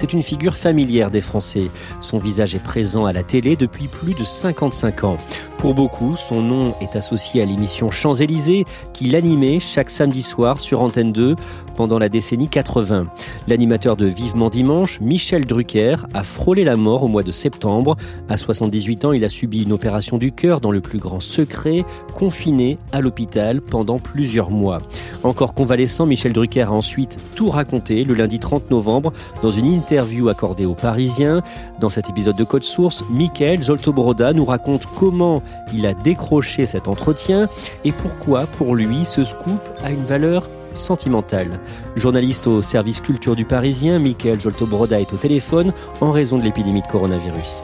C'est une figure familière des Français. Son visage est présent à la télé depuis plus de 55 ans. Pour beaucoup, son nom est associé à l'émission Champs-Élysées qu'il animait chaque samedi soir sur Antenne 2 pendant la décennie 80. L'animateur de Vivement Dimanche, Michel Drucker, a frôlé la mort au mois de septembre. À 78 ans, il a subi une opération du cœur dans le plus grand secret, confiné à l'hôpital pendant plusieurs mois. Encore convalescent, Michel Drucker a ensuite tout raconté le lundi 30 novembre dans une interview accordée aux Parisiens. Dans cet épisode de Code Source, Michael Zoltobroda nous raconte comment il a décroché cet entretien et pourquoi, pour lui, ce scoop a une valeur sentimentale. Journaliste au service culture du Parisien, Michael Zoltobroda est au téléphone en raison de l'épidémie de coronavirus.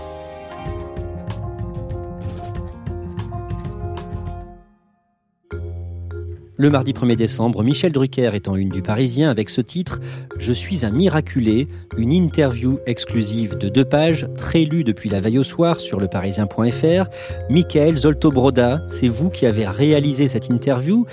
Le mardi 1er décembre, Michel Drucker est en une du Parisien avec ce titre Je suis un miraculé, une interview exclusive de deux pages, très lue depuis la veille au soir sur leparisien.fr. Michael Zoltobroda, c'est vous qui avez réalisé cette interview.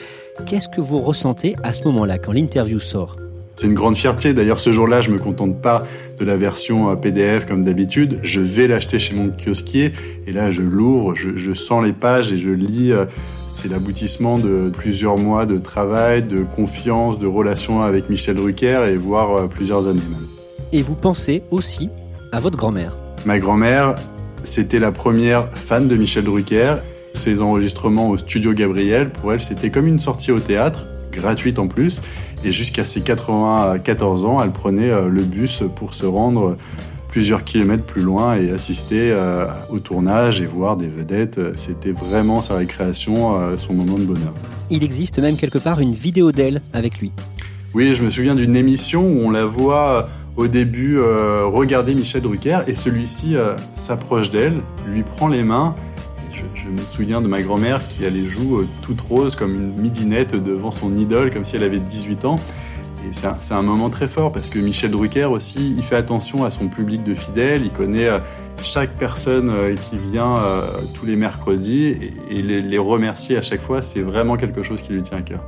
Qu'est-ce que vous ressentez à ce moment-là quand l'interview sort? C'est une grande fierté. D'ailleurs, ce jour-là, je me contente pas de la version euh, PDF comme d'habitude. Je vais l'acheter chez mon kiosquier et là, je l'ouvre, je, je, sens les pages et je lis euh, c'est l'aboutissement de plusieurs mois de travail, de confiance, de relation avec Michel Drucker et voire euh, plusieurs années même. Et vous pensez aussi à votre grand-mère Ma grand-mère, c'était la première fan de Michel Drucker. Ses enregistrements au studio Gabriel, pour elle, c'était comme une sortie au théâtre, gratuite en plus. Et jusqu'à ses 94 ans, elle prenait euh, le bus pour se rendre plusieurs kilomètres plus loin et assister euh, au tournage et voir des vedettes. C'était vraiment sa récréation, euh, son moment de bonheur. Il existe même quelque part une vidéo d'elle avec lui. Oui, je me souviens d'une émission où on la voit euh, au début regarder Michel Drucker et celui-ci s'approche d'elle, lui prend les mains. Je, je, me souviens de ma grand-mère qui a les joues toutes roses comme une midinette devant son idole, comme si elle avait 18 ans. Et c'est un, un, moment très fort parce que Michel Drucker aussi, il fait attention à son public de fidèles, il connaît euh, chaque personne euh, qui vient euh, tous les mercredis et, et les, les, remercier à chaque fois, c'est vraiment quelque chose qui lui tient à cœur.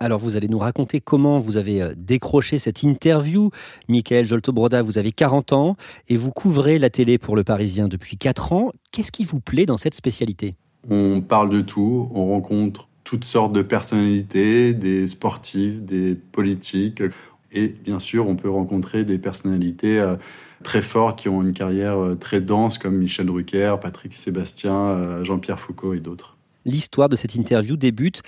Alors vous allez nous raconter comment vous avez décroché cette interview. Michael Joltobroda, vous avez 40 ans et vous couvrez la télé pour le Parisien depuis 4 ans. Qu'est-ce qui vous plaît dans cette spécialité? On parle de tout, on rencontre toutes sortes de personnalités, des sportifs, des politiques. Et bien sûr, on peut rencontrer des personnalités euh, très fortes qui ont une carrière euh, très dense, comme Michel Drucker, Patrick Sébastien, euh, Jean-Pierre Foucault et d'autres. L'histoire de cette interview débute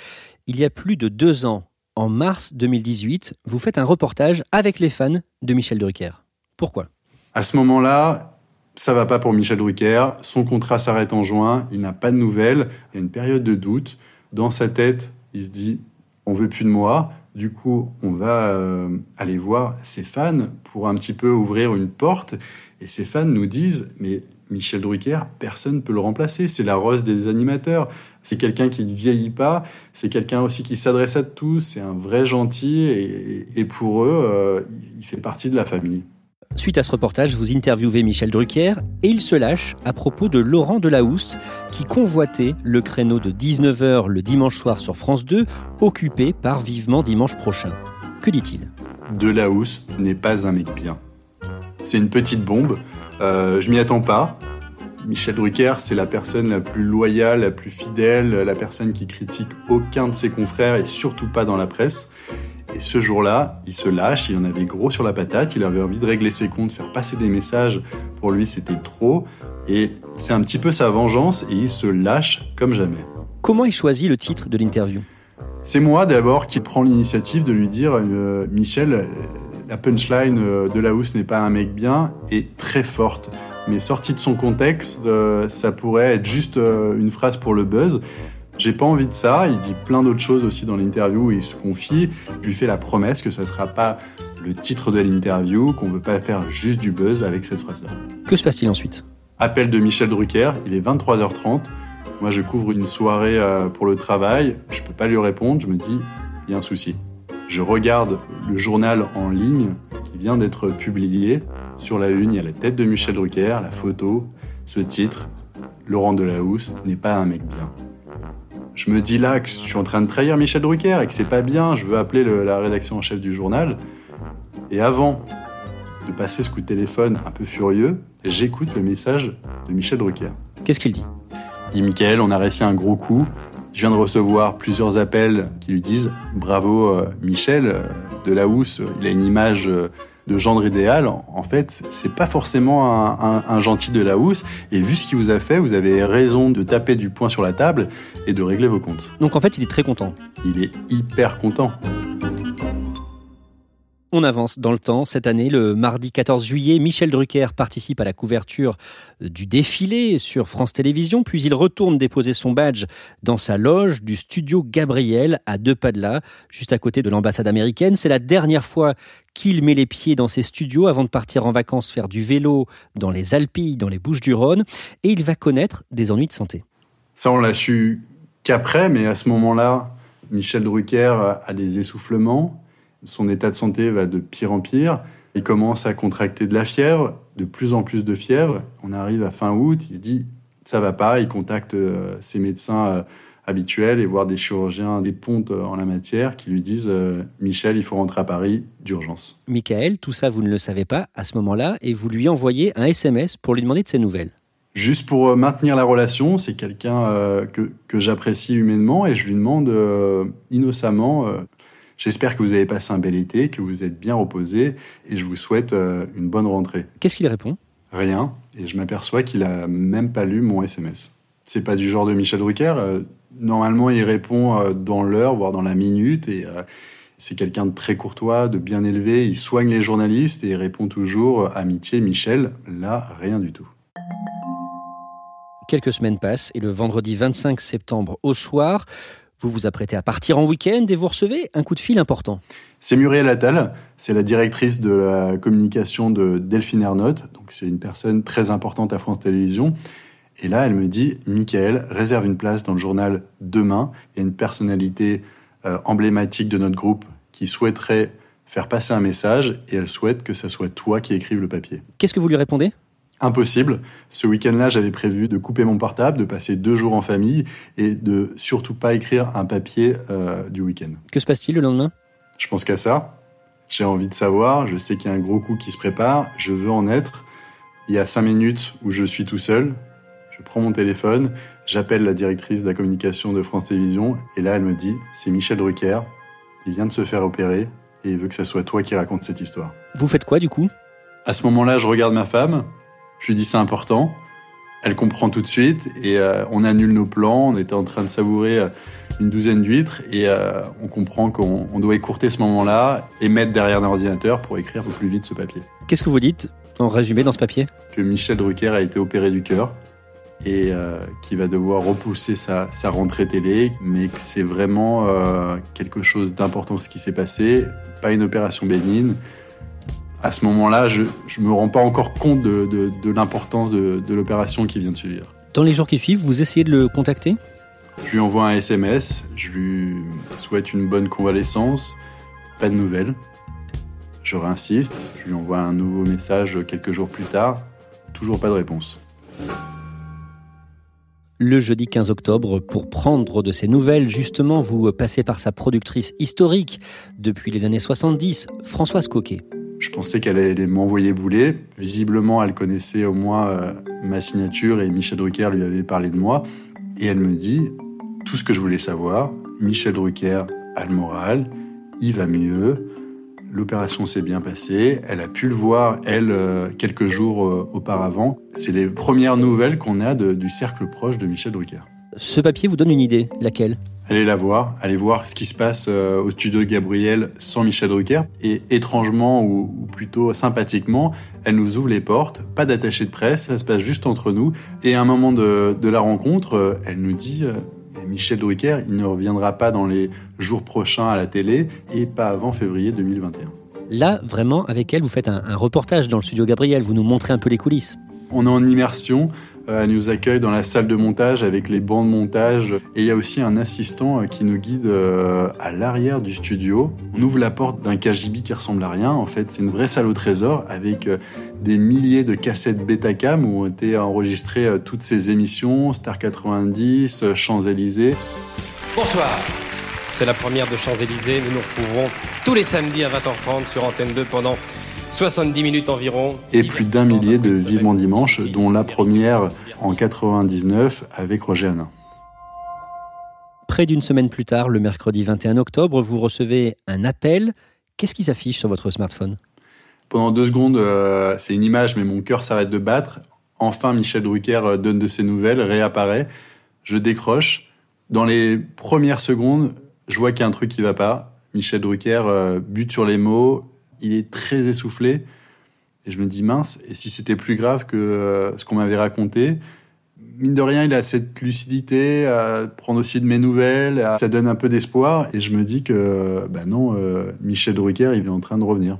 il y a plus de deux ans. En mars 2018, vous faites un reportage avec les fans de Michel Drucker. Pourquoi? À ce moment-là, ça va pas pour Michel Drucker. Son contrat s'arrête en juin. Il n'a pas de nouvelles. Il y a une période de doute dans sa tête, il se dit on veut plus de moi. Du coup, on va euh, aller voir ses fans pour un petit peu ouvrir une porte. Et ses fans nous disent mais Michel Drucker, personne ne peut le remplacer. C'est la rose des animateurs. C'est quelqu'un qui ne vieillit pas. C'est quelqu'un aussi qui s'adresse à tous. C'est un vrai gentil. Et, pour eux, euh, il fait partie de la famille. Suite à ce reportage, vous interviewez Michel Drucker et il se lâche à propos de Laurent Delahousse qui convoitait le créneau de 19h le dimanche soir sur France 2, occupé par Vivement dimanche prochain. Que dit-il? Delahousse n'est pas un mec bien. C'est une petite bombe. Euh, je m'y attends pas. Michel Drucker, c'est la personne la plus loyale, la plus fidèle, la personne qui critique aucun de ses confrères et surtout pas dans la presse. Et ce jour-là, il se lâche, il en avait gros sur la patate, il avait envie de régler ses comptes, faire passer des messages. Pour lui, c'était trop. Et c'est un petit peu sa vengeance et il se lâche comme jamais. Comment il choisit le titre de l'interview? C'est moi d'abord qui prends l'initiative de lui dire euh, Michel, la punchline euh, de la housse n'est pas un mec bien est très forte. Mais sortie de son contexte, euh, ça pourrait être juste une phrase pour le buzz. J'ai pas envie de ça. Il dit plein d'autres choses aussi dans l'interview. Il se confie. Je lui fais la promesse que ça sera pas le titre de l'interview, qu'on veut pas faire juste du buzz avec cette phrase-là. Que se passe-t-il ensuite? Appel de Michel Drucker. Il est 23h30. Moi, je couvre une soirée euh, pour le travail. Je peux pas lui répondre. Je me dis, il y a un souci. Je regarde le journal en ligne qui vient d'être publié. Sur la une, il y a la tête de Michel Drucker, la photo, ce titre. Laurent Delahousse n'est pas un mec bien. Je me dis là que je suis en train de trahir Michel Drucker et que c'est pas bien, je veux appeler la rédaction en chef du journal. Et avant de passer ce coup de téléphone un peu furieux, j'écoute le message de Michel Drucker. Qu'est-ce qu'il dit? Il dit Michael, on a réussi un gros coup. Je viens de recevoir plusieurs appels qui lui disent Bravo euh, Michel, euh, de la housse, il a une image euh, de gendre idéal, en fait, c'est pas forcément un, gentil de la housse. Et vu ce qu'il vous a fait, vous avez raison de taper du poing sur la table et de régler vos comptes. Donc en fait, il est très content. Il est hyper content. On avance dans le temps. Cette année, le mardi 14 juillet, Michel Drucker participe à la couverture du défilé sur France Télévisions, puis il retourne déposer son badge dans sa loge du studio Gabriel à deux pas de là, juste à côté de l'ambassade américaine. C'est la dernière fois qu'il met les pieds dans ses studios avant de partir en vacances faire du vélo dans les Alpilles, dans les Bouches-du-Rhône, et il va connaître des ennuis de santé. Ça, on l'a su qu'après, mais à ce moment-là, Michel Drucker a des essoufflements son état de santé va de pire en pire. Il commence à contracter de la fièvre, de plus en plus de fièvre. On arrive à fin août, il se dit ça va pas. Il contacte euh, ses médecins euh, habituels et voir des chirurgiens, des pontes euh, en la matière qui lui disent Michel, il faut rentrer à Paris d'urgence. Michael, tout ça, vous ne le savez pas à ce moment-là et vous lui envoyez un SMS pour lui demander de ses nouvelles. Juste pour maintenir la relation, c'est quelqu'un que, que j'apprécie humainement et je lui demande innocemment J'espère que vous avez passé un bel été, que vous êtes bien reposé et je vous souhaite euh, une bonne rentrée. Qu'est-ce qu'il répond? Rien. Et je m'aperçois qu'il a même pas lu mon SMS. C'est pas du genre de Michel Drucker. Euh, normalement, il répond euh, dans l'heure, voire dans la minute. Et c'est quelqu'un de très courtois, de bien élevé. Il soigne les journalistes et il répond toujours amitié, Michel. Là, rien du tout. Quelques semaines passent et le vendredi 25 septembre au soir, vous vous apprêtez à partir en week-end et vous recevez un coup de fil important. C'est Muriel Attal, c'est la directrice de la communication de Delphine Ernotte, donc c'est une personne très importante à France Télévisions. Et là, elle me dit, Michael, réserve une place dans le journal demain. Il y a une personnalité euh, emblématique de notre groupe qui souhaiterait faire passer un message et elle souhaite que ce soit toi qui écrive le papier. Qu'est-ce que vous lui répondez? Impossible. Ce week-end-là, j'avais prévu de couper mon portable, de passer deux jours en famille et de surtout pas écrire un papier euh, du week-end. Que se passe-t-il le lendemain? Je pense qu'à ça. J'ai envie de savoir, je sais qu'il y a un gros coup qui se prépare, je veux en être. Il y a cinq minutes où je suis tout seul, je prends mon téléphone, j'appelle la directrice de la communication de France Télévisions et là elle me dit c'est Michel Drucker, il vient de se faire opérer et il veut que ce soit toi qui raconte cette histoire. Vous faites quoi du coup? À ce moment-là, je regarde ma femme, je lui dis c'est important. Elle comprend tout de suite et euh, on annule nos plans. On était en train de savourer euh, une douzaine d'huîtres et euh, on comprend qu'on doit écourter ce moment-là et mettre derrière un ordinateur pour écrire au plus vite ce papier. Qu'est-ce que vous dites en résumé dans ce papier? Que Michel Drucker a été opéré du cœur et qui va devoir repousser sa, sa, rentrée télé, mais que c'est vraiment quelque chose d'important ce qui s'est passé, pas une opération bénigne à ce moment-là, je ne me rends pas encore compte de, l'importance de, l'opération qui vient de suivre. Dans les jours qui suivent, vous essayez de le contacter? Je lui envoie un SMS, je lui souhaite une bonne convalescence, pas de nouvelles. Je réinsiste, je lui envoie un nouveau message quelques jours plus tard, toujours pas de réponse. le jeudi 15 octobre pour prendre de ses nouvelles. Justement, vous passez par sa productrice historique depuis les années 70, Françoise Coquet. Je pensais qu'elle allait m'envoyer bouler. Visiblement, elle connaissait au moins euh, ma signature et Michel Drucker lui avait parlé de moi. Et elle me dit tout ce que je voulais savoir. Michel Drucker a le moral, il va mieux, L'opération s'est bien passée. Elle a pu le voir, elle, euh, quelques jours euh, auparavant. C'est les premières nouvelles qu'on a du cercle proche de Michel Drucker. Ce papier vous donne une idée, laquelle? Allez la voir, allez voir ce qui se passe euh, au studio de Gabriel sans Michel Drucker. Et étrangement, ou, plutôt sympathiquement, elle nous ouvre les portes, pas d'attaché de presse, ça se passe juste entre nous. Et à un moment de, de la rencontre, elle nous dit Michel Drucker, il ne reviendra pas dans les jours prochains à la télé et pas avant février 2021. Là, vraiment, avec elle, vous faites un, reportage dans le studio Gabriel, vous nous montrez un peu les coulisses. On est en immersion, euh, elle nous accueille dans la salle de montage avec les bancs de montage. Et il y a aussi un assistant euh, qui nous guide euh, à l'arrière du studio. On ouvre la porte d'un KGB qui ressemble à rien. En fait, c'est une vraie salle au trésor avec des milliers de cassettes Betacam où ont été enregistrées toutes ces émissions, Star 90, Champs-Élysées. Bonsoir. C'est la première de Champs-Élysées. Nous nous retrouverons tous les samedis à 20h30 sur Antenne 2 pendant 70 minutes environ. Et plus d'un millier de Vivement Dimanche, dont la première en 99 avec Roger Hanin. Près d'une semaine plus tard, le mercredi 21 octobre, vous recevez un appel. Qu'est-ce qui s'affiche sur votre smartphone? Pendant deux secondes, euh, c'est une image, mais mon cœur s'arrête de battre. Enfin, Michel Drucker euh, donne de ses nouvelles, réapparaît. Je décroche. Dans les premières secondes, je vois qu'il y a un truc qui ne va pas. Michel Drucker euh, bute sur les mots, il est très essoufflé. Et je me dis, mince, et si c'était plus grave que euh, ce qu'on m'avait raconté? Mine de rien, il a cette lucidité à prendre aussi de mes nouvelles, ça donne un peu d'espoir. Et je me dis que, bah non, euh, Michel Drucker, il est en train de revenir.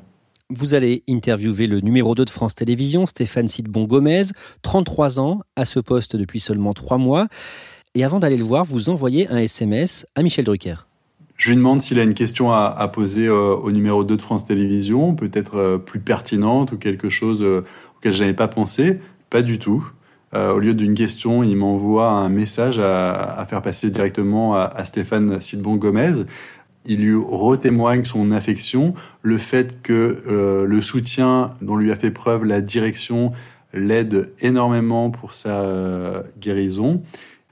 Vous allez interviewer le numéro 2 de France Télévisions, Stéphane Sidbon Gomez, 33 ans, à ce poste depuis seulement 3 mois. Et avant d'aller le voir, vous envoyez un SMS à Michel Drucker. Je lui demande s'il a une question à, poser euh, au numéro 2 de France Télévisions, peut-être euh, plus pertinente ou quelque chose euh, auquel je n'avais pas pensé. Pas du tout. au lieu d'une question, il m'envoie un message à, faire passer directement à, Stéphane Sidbon Gomez. Il lui retémoigne son affection, le fait que le soutien dont lui a fait preuve la direction l'aide énormément pour sa guérison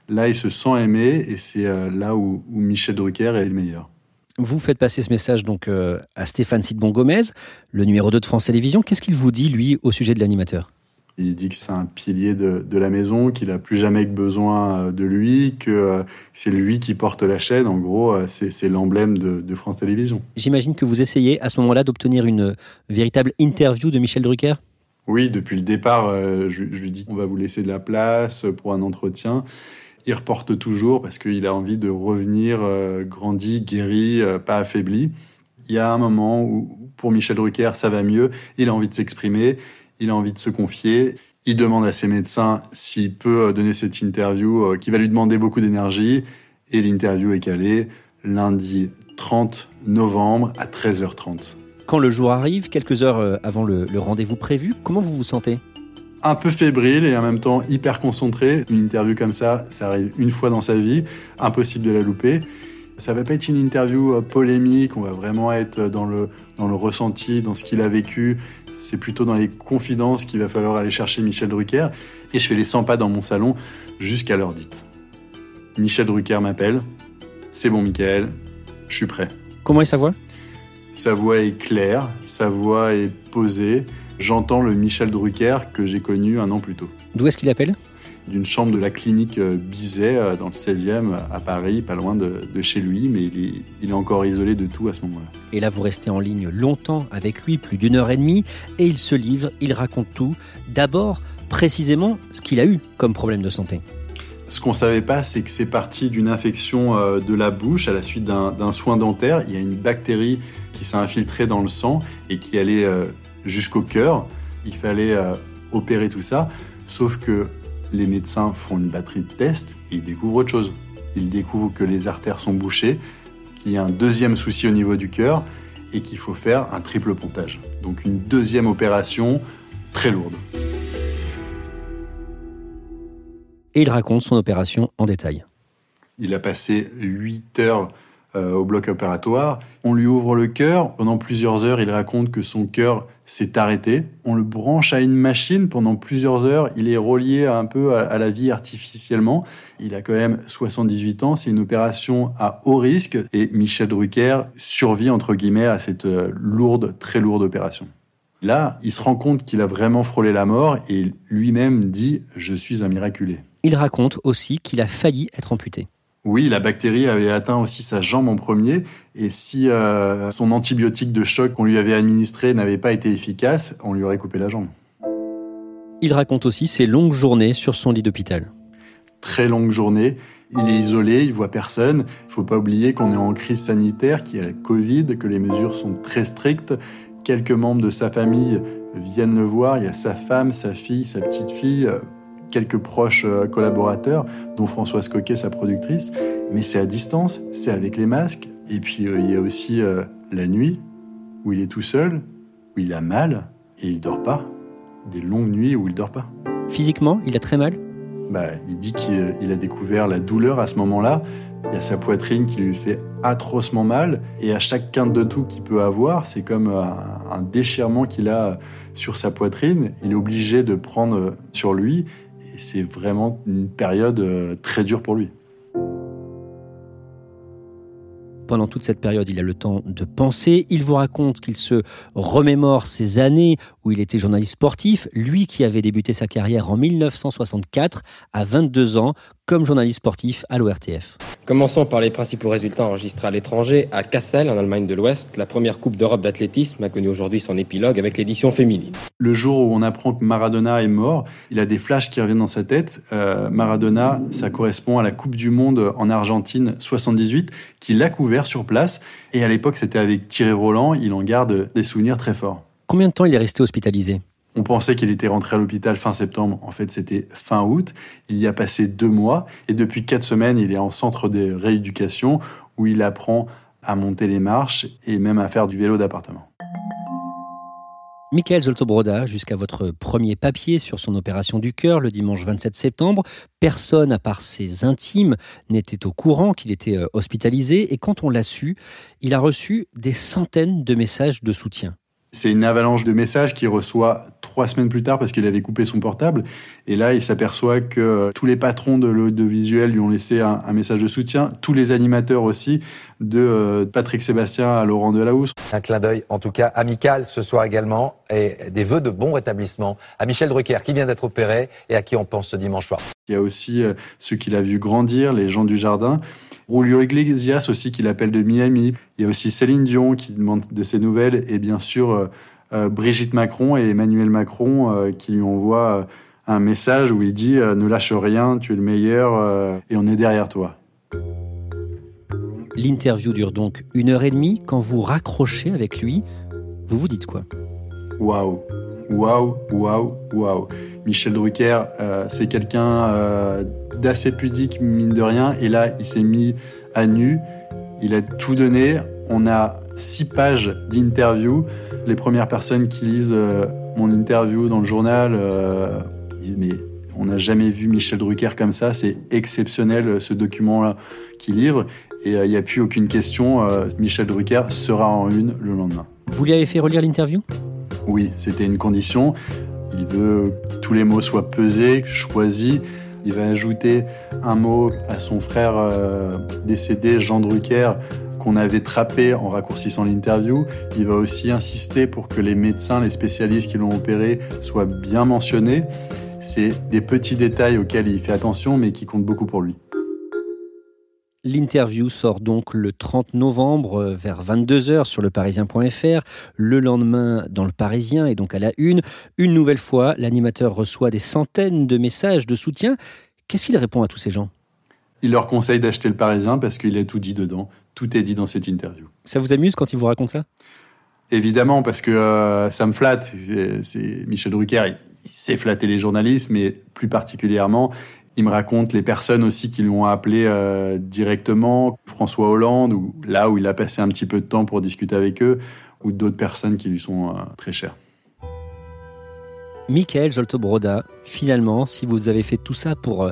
Là, il se sent aimé et c'est euh, là où, Michel Drucker est le meilleur. Vous faites passer ce message donc euh, à Stéphane Sidbon Gomez, le numéro 2 de France Télévisions. Qu'est-ce qu'il vous dit, lui, au sujet de l'animateur? Il dit que c'est un pilier de, la maison, qu'il n'a plus jamais besoin euh, de lui, que c'est lui qui porte la chaîne. En gros, c'est l'emblème de, France Télévisions. J'imagine que vous essayez à ce moment-là d'obtenir une véritable interview de Michel Drucker? Oui, depuis le départ, je, je, lui dis qu'on va vous laisser de la place pour un entretien il reporte toujours parce qu'il a envie de revenir euh, grandi, guéri, euh, pas affaibli. Il y a un moment où, pour Michel Drucker, ça va mieux. Il a envie de s'exprimer, il a envie de se confier. Il demande à ses médecins s'il peut euh, donner cette interview qui va lui demander beaucoup d'énergie. Et l'interview est calée lundi 30 novembre à 13h30. Quand le jour arrive, quelques heures avant le rendez-vous prévu, comment vous vous sentez? Un peu fébrile et en même temps hyper concentré. Une interview comme ça, ça arrive une fois dans sa vie, impossible de la louper. Ça va pas être une interview euh, polémique, on va vraiment être dans le, dans le ressenti, dans ce qu'il a vécu. C'est plutôt dans les confidences qu'il va falloir aller chercher Michel Drucker. Et je fais les 100 pas dans mon salon jusqu'à l'heure dite. Michel Drucker m'appelle. C'est bon, Michael, je suis prêt. Comment est sa voix? Sa voix est claire, sa voix est posée j'entends le Michel Drucker que j'ai connu un an plus tôt. D'où est-ce qu'il appelle? D'une chambre de la clinique euh, Bizet, euh, dans le 16e, à Paris, pas loin de, chez lui, mais il est, encore isolé de tout à ce moment-là. Et là, vous restez en ligne longtemps avec lui, plus d'une heure et demie, et il se livre, il raconte tout. D'abord, précisément, ce qu'il a eu comme problème de santé. Ce qu'on ne savait pas, c'est que c'est parti d'une infection euh, de la bouche à la suite d'un soin dentaire. Il y a une bactérie qui s'est infiltrée dans le sang et qui allait jusqu'au cœur. Il fallait euh, opérer tout ça, sauf que les médecins font une batterie de tests et ils découvrent autre chose. Ils découvrent que les artères sont bouchées, qu'il y a un deuxième souci au niveau du cœur et qu'il faut faire un triple pontage. Donc une deuxième opération très lourde. et il raconte son opération en détail. Il a passé 8 heures euh, au bloc opératoire. On lui ouvre le cœur. Pendant plusieurs heures, il raconte que son cœur s'est arrêté. On le branche à une machine pendant plusieurs heures. Il est relié un peu à, la vie artificiellement. Il a quand même 78 ans. C'est une opération à haut risque. Et Michel Drucker survit, entre guillemets, à cette euh, lourde, très lourde opération. Là, il se rend compte qu'il a vraiment frôlé la mort et lui-même dit ⁇ Je suis un miraculé ⁇ Il raconte aussi qu'il a failli être amputé. Oui, la bactérie avait atteint aussi sa jambe en premier, et si euh, son antibiotique de choc qu'on lui avait administré n'avait pas été efficace, on lui aurait coupé la jambe. Il raconte aussi ses longues journées sur son lit d'hôpital. Très longues journées. Il est isolé, il voit personne. Il faut pas oublier qu'on est en crise sanitaire, qu'il y a la Covid, que les mesures sont très strictes. Quelques membres de sa famille viennent le voir. Il y a sa femme, sa fille, sa petite fille quelques proches euh, collaborateurs, dont Françoise Coquet, sa productrice, mais c'est à distance, c'est avec les masques. Et puis euh, il y a aussi euh, la nuit, où il est tout seul, où il a mal, et il dort pas. Des longues nuits où il dort pas. Physiquement, il a très mal? Bah, Il dit qu'il a découvert la douleur à ce moment-là. Il y a sa poitrine qui lui fait atrocement mal. Et à chaque quinte de tout qu'il peut avoir, c'est comme un déchirement qu'il a sur sa poitrine. Il est obligé de prendre sur lui c'est vraiment une période euh, très dure pour lui. Pendant toute cette période, il a le temps de penser. Il vous raconte qu'il se remémore ces années où il était journaliste sportif, lui qui avait débuté sa carrière en 1964 à 22 ans comme journaliste sportif à l'ORTF. Commençons par les principaux résultats enregistrés à l'étranger. À Kassel, en Allemagne de l'Ouest, la première Coupe d'Europe d'athlétisme a connu aujourd'hui son épilogue avec l'édition féminine. Le jour où on apprend que Maradona est mort, il a des flashs qui reviennent dans sa tête. Euh, Maradona, ça correspond à la Coupe du Monde en Argentine 78, qu'il a couvert sur place. Et à l'époque, c'était avec Thierry Roland. Il en garde des souvenirs très forts. Combien de temps il est resté hospitalisé? On pensait qu'il était rentré à l'hôpital fin septembre. En fait, c'était fin août. Il y a passé deux mois. Et depuis quatre semaines, il est en centre de rééducation où il apprend à monter les marches et même à faire du vélo d'appartement. Michael Zoltobroda, jusqu'à votre premier papier sur son opération du cœur le dimanche 27 septembre, personne à part ses intimes n'était au courant qu'il était euh, hospitalisé et quand on l'a su, il a reçu des centaines de messages de soutien. C'est une avalanche de messages qu'il reçoit trois semaines plus tard parce qu'il avait coupé son portable. Et là, il s'aperçoit que tous les patrons de l'audiovisuel lui ont laissé un, message de soutien, tous les animateurs aussi, de euh, Patrick Sébastien à Laurent Delahousse. Un clin d'œil, en tout cas amical ce soir également, et des vœux de bon rétablissement à Michel Drucker qui vient d'être opéré et à qui on pense ce dimanche soir. Il y a aussi euh, ceux qu'il a vu grandir, les gens du jardin. Julio Iglesias aussi qui l'appelle de Miami. Il y a aussi Céline Dion qui demande de ses nouvelles et bien sûr euh, Brigitte Macron et Emmanuel Macron euh, qui lui envoient un message où il dit ne lâche rien, tu es le meilleur et on est derrière toi. L'interview dure donc une heure et demie. Quand vous raccrochez avec lui, vous vous dites quoi? Waouh Waouh, waouh, waouh. Michel Drucker, c'est quelqu'un d'assez pudique, mine de rien. Et là, il s'est mis à nu. Il a tout donné. On a six pages d'interview. Les premières personnes qui lisent euh, mon interview dans le journal, euh, mais on n'a jamais vu Michel Drucker comme ça. C'est exceptionnel euh, ce document-là qu'il livre. Et il n'y a plus aucune question. Michel Drucker sera en une le lendemain. Vous lui avez fait relire l'interview? Oui, c'était une condition. Il veut que tous les mots soient pesés, choisis. Il va ajouter un mot à son frère euh, décédé, Jean Drucker, qu'on avait trappé en raccourcissant l'interview. Il va aussi insister pour que les médecins, les spécialistes qui l'ont opéré soient bien mentionnés. C'est des petits détails auxquels il fait attention, mais qui comptent beaucoup pour lui. L'interview sort donc le 30 novembre euh, vers 22h sur le parisien.fr. Le lendemain, dans le Parisien et donc à la une, une nouvelle fois, l'animateur reçoit des centaines de messages de soutien. Qu'est-ce qu'il répond à tous ces gens? Il leur conseille d'acheter le Parisien parce qu'il a tout dit dedans. Tout est dit dans cette interview. Ça vous amuse quand il vous raconte ça? Évidemment, parce que euh, ça me flatte. C'est Michel Drucker, il sait flatter les journalistes, mais plus particulièrement, il me raconte les personnes aussi qui lui ont appelé euh, directement, François Hollande, ou là où il a passé un petit peu de temps pour discuter avec eux, ou d'autres personnes qui lui sont euh, très chères. Michael Joltobroda, finalement, si vous avez fait tout ça pour euh,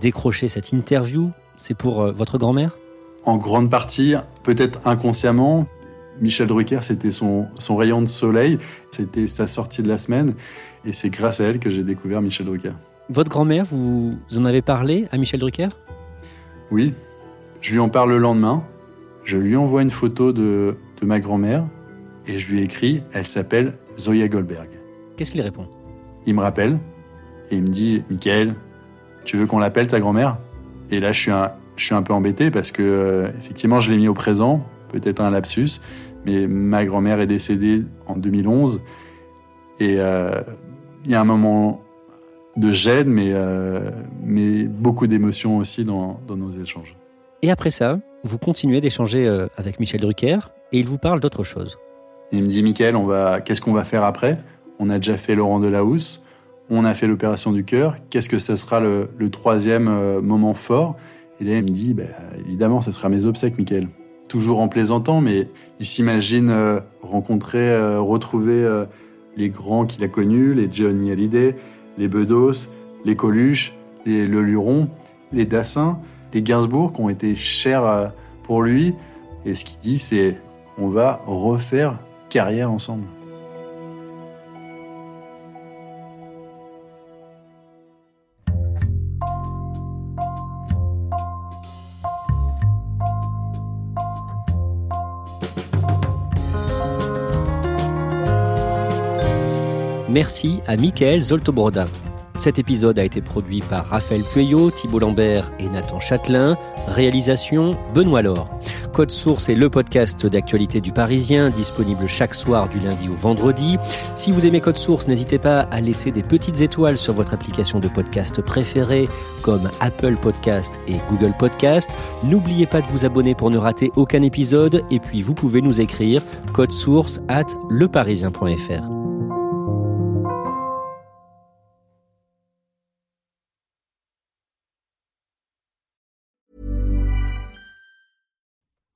décrocher cette interview, c'est pour votre grand-mère? En grande partie, peut-être inconsciemment, Michel Drucker, c'était son, son rayon de soleil, c'était sa sortie de la semaine, et c'est grâce à elle que j'ai découvert Michel Drucker. Votre grand-mère, vous en avez parlé à Michel Drucker? Oui, je lui en parle le lendemain, je lui envoie une photo de, de ma grand-mère, et je lui écris, elle s'appelle Zoya Goldberg. Qu'est-ce qu'il répond? Il me rappelle, et il me dit, Michael, tu veux qu'on l'appelle ta grand-mère? Et là, je suis un, je suis un peu embêté parce que, euh, effectivement, je l'ai mis au présent, peut-être un lapsus, mais ma grand-mère est décédée en 2011. Et euh, il y a un moment de gêne, mais, euh, mais beaucoup d'émotions aussi dans, dans, nos échanges. Et après ça, vous continuez d'échanger euh, avec Michel Drucker et il vous parle d'autre chose. Il me dit, Michael, on va, qu'est-ce qu'on va faire après? On a déjà fait Laurent Delahousse, on a fait l'opération du cœur, qu'est-ce que ce sera le, le troisième moment fort? Et là, il me dit, bah, évidemment, ce sera mes obsèques, Michael toujours en plaisantant, mais il s'imagine euh, rencontrer, euh, retrouver euh, les grands qu'il a connus, les Johnny Hallyday, les Bedos, les Coluche, les Le Luron, les Dassin, les Gainsbourg qui ont été chers pour lui. Et ce qu'il dit, c'est on va refaire carrière ensemble. Merci à Michael Zoltobroda. Cet épisode a été produit par Raphaël Pueyo, Thibault Lambert et Nathan Châtelain. Réalisation Benoît Laure. Code Source est le podcast d'actualité du Parisien, disponible chaque soir du lundi au vendredi. Si vous aimez Code Source, n'hésitez pas à laisser des petites étoiles sur votre application de podcast préférée, comme Apple Podcast et Google Podcast. N'oubliez pas de vous abonner pour ne rater aucun épisode, et puis vous pouvez nous écrire code source at leparisien.fr.